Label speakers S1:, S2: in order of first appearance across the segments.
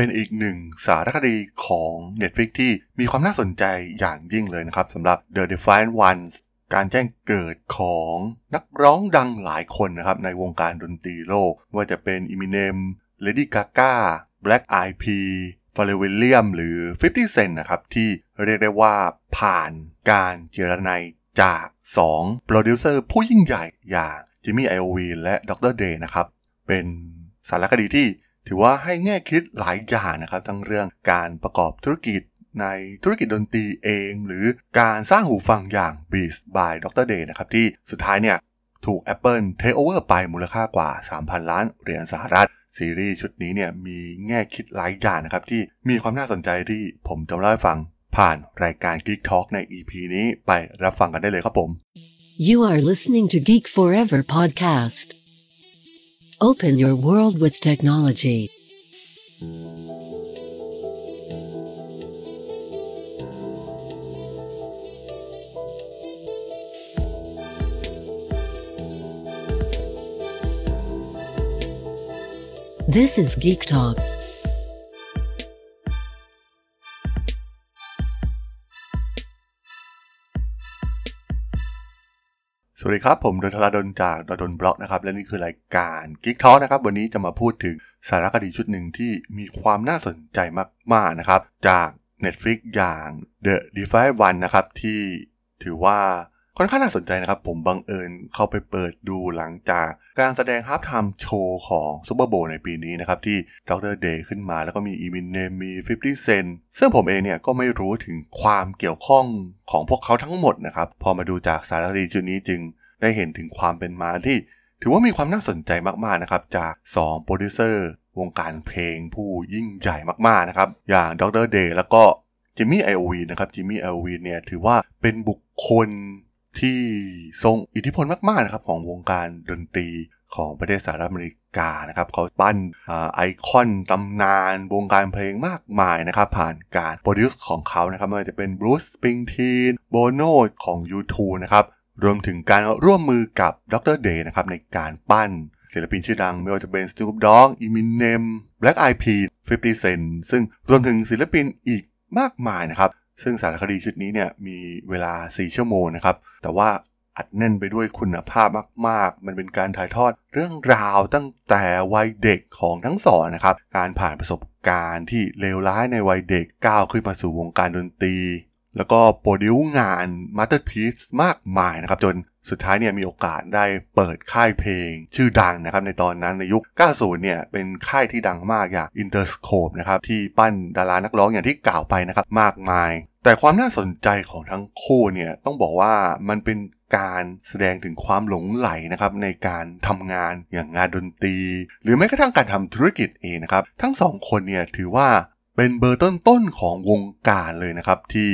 S1: เป็นอีกหนึ่งสารคดีของ Netflix ที่มีความน่าสนใจอย่างยิ่งเลยนะครับสำหรับ The Defiant Ones การแจ้งเกิดของนักร้องดังหลายคนนะครับในวงการดนตรีโลก ว่าจะเป็น Eminem Lady Gaga Black Eyed Peas Pharrell Williams หรือ 50 Cent นะครับ ที่เรียกได้ว่าผ่านการเจียระไนจาก 2 โปรดิวเซอร์ผู้ยิ่งใหญ่อย่างจิมมี่ไอโอวีและ Dr. Dre นะครับ เป็นสารคดีที่ ถือว่าให้แง่คิดหลายอย่างนะครับทั้งเรื่องการประกอบธุรกิจในธุรกิจดนตรีเอง หรือการสร้างหูฟังอย่าง Beats by Dr. Day นะครับที่สุดท้ายเนี่ยถูก Apple Take Over ไปมูลค่ากว่า 3,000 ล้านเหรียญสหรัฐ ซีรีส์ชุดนี้เนี่ยมีแง่คิดหลายอย่างนะครับ ที่มีความน่าสนใจที่ผมจะเล่าให้ฟังผ่านรายการ Geek Talk ใน EP นี้ไปรับฟังกันได้เลยครับผม
S2: You are listening to Geek Forever podcast. Open your world with technology. This is Geek Talk.
S1: สวัสดีครับ ผมด.ดลจาก ด.ดล็อกนะครับ และนี่คือรายการ Geek Talk นะครับ วันนี้จะมาพูดถึงสารคดีชุดหนึ่งที่มีความน่าสนใจมาก ๆ นะครับ จาก Netflix อย่าง The d e f i One นะครับ ที่ถือว่า ค่อนข้างน่าสนใจนะครับ ผมบังเอิญเข้าไปเปิดดูหลังจากการแสดง halftime show ของ Super Bowl ในปีนี้นะครับ ที่ Dr. Dre ขึ้นมาแล้วก็มี Eminem มี 50 Cent ซึ่งผมเองเนี่ยก็ไม่รู้ถึงความเกี่ยวข้องของพวกเขาทั้งหมดนะครับ พอมาดูจากสารคดีชุดนี้จึงได้เห็นถึงความเป็นมาที่ ถือว่ามีความน่าสนใจมากๆนะครับจาก2โปรดิวเซอร์วงการเพลงผู้ยิ่งใหญ่มากๆนะครับอย่าง Dr. Dre แล้วก็ Jimmy Iovine นะครับ Jimmy Iovine เนี่ยถือว่าเป็นบุคคล ที่ทรงอิทธิพลมากๆนะครับของวงการดนตรีของประเทศสหรัฐอเมริกานะครับเขาปั้นไอคอนตำนานวงการเพลงมากมายนะครับผ่านการ produce ของเขานะครับไม่ว่าจะเป็น Bruce Springsteen Bonoของ U2 นะครับรวมถึงการร่วมมือกับดรเดย์นะครับในการปั้นศิลปินชื่อดังไม่ว่าจะเป็น Snoop Dogg Eminem Black Eyed Peas 50 Cent ซึ่งรวมถึงศิลปินอีกมากมายนะครับ ซึ่งสารคดีชุดนี้เนี่ยมีเวลา 4 ชั่วโมงนะครับ แต่ว่าอัดแน่นไปด้วยคุณภาพมาก ๆ มันเป็นการถ่ายทอดเรื่องราวตั้งแต่วัยเด็กของทั้งสองนะครับ การผ่านประสบการณ์ที่เลวร้ายในวัยเด็กก้าวขึ้นมาสู่วงการดนตรี แล้วก็ produce งาน masterpiece มากมายนะครับ จนสุดท้ายเนี่ยมีโอกาสได้เปิดค่ายเพลง ชื่อดังนะครับในตอนนั้นในยุค 90 เนี่ยเป็นค่ายที่ดังมากอย่าง Interscope นะครับที่ปั้นดารานักร้องอย่างที่กล่าวไปนะครับมากมาย แต่ความน่าสนใจของทั้งคู่เนี่ยต้องบอกว่ามันเป็นการแสดงถึงความหลงใหลนะครับในการทำงานอย่างงานดนตรี หรือแม้กระทั่งการทำธุรกิจเองนะครับ ทั้งสองคนเนี่ยถือว่าเป็นเบอร์ต้นๆของวงการเลยนะครับ ที่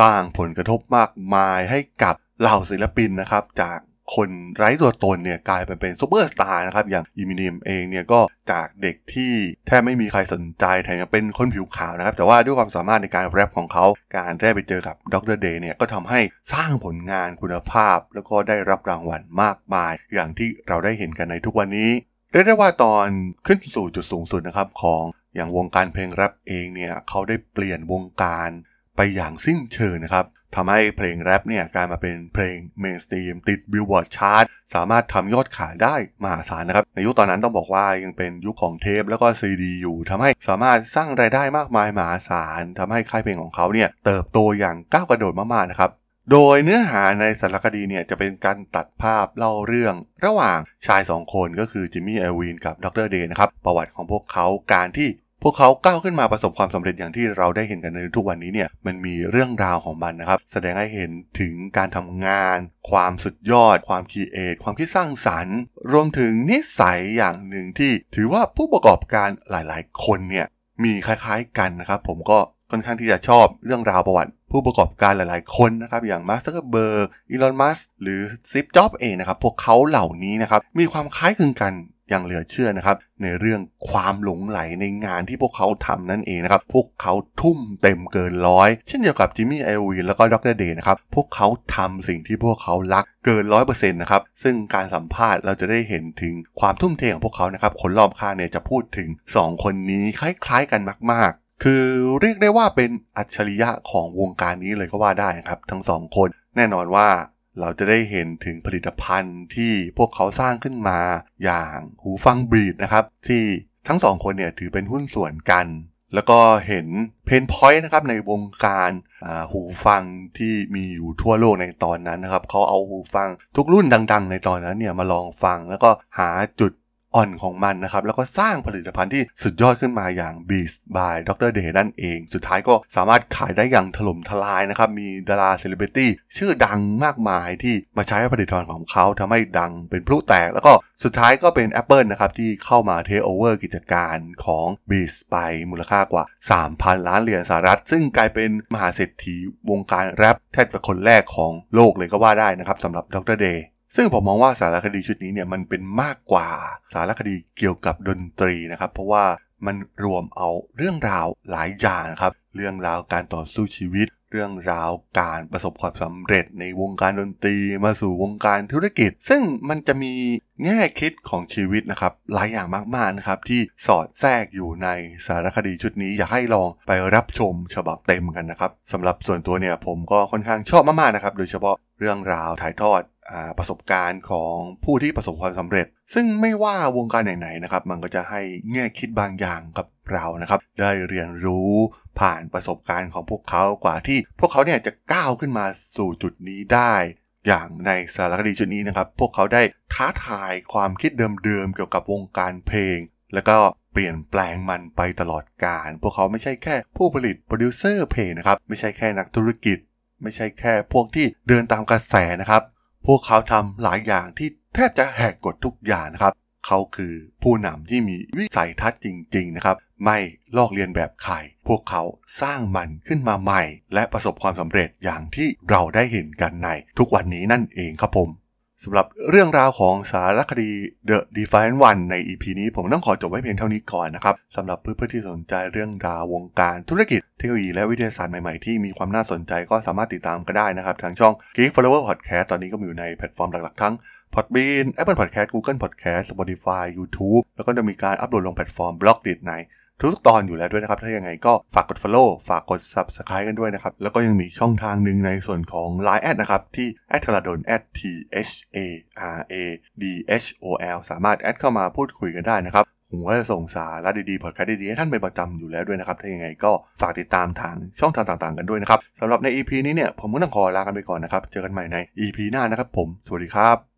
S1: สร้างผลกระทบมากมายให้กับเหล่าศิลปินนะครับ จาก คนไร้ตัวตนเนี่ยกลายไปเป็นซูเปอร์สตาร์นะครับอย่าง Eminem เองเนี่ยก็จากเด็กที่แทบไม่มีใครสนใจแถมยังเป็นคนผิวขาวนะครับ แต่ว่าด้วยความสามารถในการแร็ปของเขา การได้ไปเจอกับ Dr. Dre เนี่ยก็ทำให้สร้างผลงานคุณภาพ แล้วก็ได้รับรางวัลมากมาย อย่างที่เราได้เห็นกันในทุกวันนี้เรียกได้ว่าตอนขึ้นสู่จุดสูงสุดนะครับของอย่างวงการเพลงแร็ปเองเนี่ยเขาได้เปลี่ยนวงการไปอย่างสิ้นเชิงนะครับ ทำให้เพลงแร็ปเนี่ยกลายมาเป็นเพลง mainstream ติด Billboard chart สามารถทำยอดขายได้มหาศาลนะครับ ในยุคตอนนั้นต้องบอกว่ายังเป็นยุคของเทปแล้วก็ซีดีอยู่ทำให้สามารถสร้างรายได้มากมายมหาศาลทำให้ค่ายเพลงของเขาเนี่ยเติบโตอย่างก้าวกระโดดมากๆนะครับโดยเนื้อหาในสารคดีเนี่ยจะเป็นการตัดภาพเล่าเรื่อง ระหว่างชายสองคนก็คือจิมมี่เอลวินกับดรเดย์นะครับ ประวัติของพวกเขาการที่ วกเขาก้าวขึ้นมาประสบความสำเร็จอย่างที่เราได้เห็นกันในทุกวันนี้เนี่ยมันมีเรื่องราวของมันนะครับ แสดงให้เห็นถึงการทำงาน ความสุดยอด ความคิดเอทความคิดสร้างสรรค์ รวมถึงนิสัยอย่างหนึ่งที่ถือว่าผู้ประกอบการหลายๆ คนเนี่ยมีคล้ายๆกันนะครับ ผมก็ค่อนข้างที่จะชอบเรื่องราวประวัติผู้ประกอบการหลายๆ คนนะครับ อย่างมาร์คซักเบอร์อีลอน มัสหรือซิปจ็อบเองนะครับ พวกเขาเหล่านี้นะครับ มีความคล้ายคลึงกัน อย่างเหลือเชื่อนะครับ ในเรื่องความหลงไหลในงานที่พวกเขาทำนั่นเองนะครับ พวกเขาทุ่มเต็มเกินร้อย เช่นเดียวกับจิมมี่ไอวีแล้วก็ดรเดย์นะครับ พวกเขาทำสิ่งที่พวกเขารักเกินร้อยเปอร์เซ็นต์นะครับ ซึ่งการสัมภาษณ์เราจะได้เห็นถึงความทุ่มเทของพวกเขานะครับ คนรอบข้างเนี่ยจะพูดถึง 2 คนนี้คล้ายๆกันมากๆคือเรียกได้ว่าเป็นอัจฉริยะของวงการนี้เลยก็ว่าได้ครับ ทั้งสองคน แน่นอนว่า เราจะได้เห็นถึงผลิตภัณฑ์ที่พวกเขาสร้างขึ้นมา อย่างหูฟัง Beats นะครับ ที่ทั้งสองคนเนี่ยถือเป็นหุ้นส่วนกัน แล้วก็เห็น pain point นะครับในวงการหูฟังที่มีอยู่ทั่วโลกในตอนนั้นนะครับเขาเอาหูฟังทุกรุ่นดัง ๆ ในตอนนั้นเนี่ยมาลองฟังแล้วก็หาจุด อ่อนของมันนะครับ แล้วก็สร้างผลิตภัณฑ์ที่สุดยอดขึ้นมาอย่าง Beats by Dr. Dre นั่นเอง สุดท้ายก็สามารถขายได้อย่างถล่มทลายนะครับ มีดาราเซเลบริตี้ชื่อดังมากมายที่มาใช้ผลิตภัณฑ์ของเขาทำให้ดังเป็นพลุแตก แล้วก็สุดท้ายก็เป็น Apple นะครับ ที่เข้ามาเทคโอเวอร์กิจการของ Beats ไปมูลค่ากว่า 3,000 ล้านเหรียญสหรัฐ ซึ่งกลายเป็นมหาเศรษฐีวงการแรปแทบเป็นคนแรกของโลกเลยก็ว่าได้นะครับสำหรับ Dr. Dre ซึ่งผมมองว่าสารคดีชุดนี้เนี่ยมันเป็นมากกว่าสารคดีเกี่ยวกับดนตรีนะครับ เพราะว่ามันรวมเอาเรื่องราวหลายอย่างครับ เรื่องราวการต่อสู้ชีวิต เรื่องราวการประสบความสำเร็จในวงการดนตรีมาสู่วงการธุรกิจ ซึ่งมันจะมีแง่คิดของชีวิตนะครับ หลายอย่างมากๆนะครับ ที่สอดแทรกอยู่ในสารคดีชุดนี้ อยากให้ลองไปรับชมฉบับเต็มกันนะครับสำหรับส่วนตัวเนี่ยผมก็ค่อนข้างชอบมากๆนะครับ โดยเฉพาะเรื่องราวถ่ายทอด ประสบการณ์ของผู้ที่ประสบความสำเร็จ ซึ่งไม่ว่าวงการไหนๆนะครับ มันก็จะให้แง่คิดบางอย่างกับเรานะครับ ได้เรียนรู้ผ่านประสบการณ์ของพวกเขากว่าที่พวกเขาเนี่ยจะก้าวขึ้นมาสู่จุดนี้ได้ อย่างในสารคดีชุดนี้นะครับ พวกเขาได้ท้าทายความคิดเดิมๆเกี่ยวกับวงการเพลง แล้วก็เปลี่ยนแปลงมันไปตลอดกาลพวกเขาไม่ใช่แค่ผู้ผลิตโปรดิวเซอร์เพลงนะครับไม่ใช่แค่นักธุรกิจ ไม่ใช่แค่พวกที่เดินตามกระแสนะครับ พวกเขาทำหลายอย่างที่แทบจะแหกกฎทุกอย่างนะครับ เขาคือผู้นำที่มีวิสัยทัศน์จริง ๆ นะครับ ไม่ลอกเลียนแบบใคร พวกเขาสร้างมันขึ้นมาใหม่ และประสบความสำเร็จอย่างที่เราได้เห็นกันในทุกวันนี้นั่นเองครับผม สำหรับเรื่องราวของสารคดี The Defiant One ใน EP นี้ผมต้องขอจบไว้เพียงเท่านี้ก่อนนะครับสำหรับเพื่อนๆที่สนใจเรื่องราววงการธุรกิจเทคโนโลยีและวิทยาศาสตร์ใหม่ๆ ที่มีความน่าสนใจก็สามารถติดตามก็ได้นะครับ ทางช่อง Geek Flower Podcast ตอนนี้ก็มีอยู่ในแพลตฟอร์มหลักๆทั้ง Podbean Apple Podcast Google Podcast Spotify YouTube แล้วก็จะมีการอัปโหลดลงแพลตฟอร์มบล็อกดิใน ทุกตอนอยู่แล้วด้วยนะครับ ถ้ายังไงก็ฝากกด follow ฝากกด subscribe กันด้วยนะครับ แล้วก็ยังมีช่องทางหนึ่งในส่วนของ Line แอดนะครับ ที่ a t h a r a d o n t h a r a d h o l สามารถแอดเข้ามาพูดคุยกันได้นะครับผมก็จะส่งสาระดีๆ พอดแคสต์ดีๆ ให้ท่านเป็นประจำอยู่แล้วด้วยนะครับ ถ้ายังไงก็ฝากติดตามทางช่องทางต่างๆ กันด้วยนะครับสำหรับใน EP นี้เนี่ย ผมก็ต้องขอลากันไปก่อนนะครับ เจอกันใหม่ใน EP หน้านะครับผม สวัสดีครับ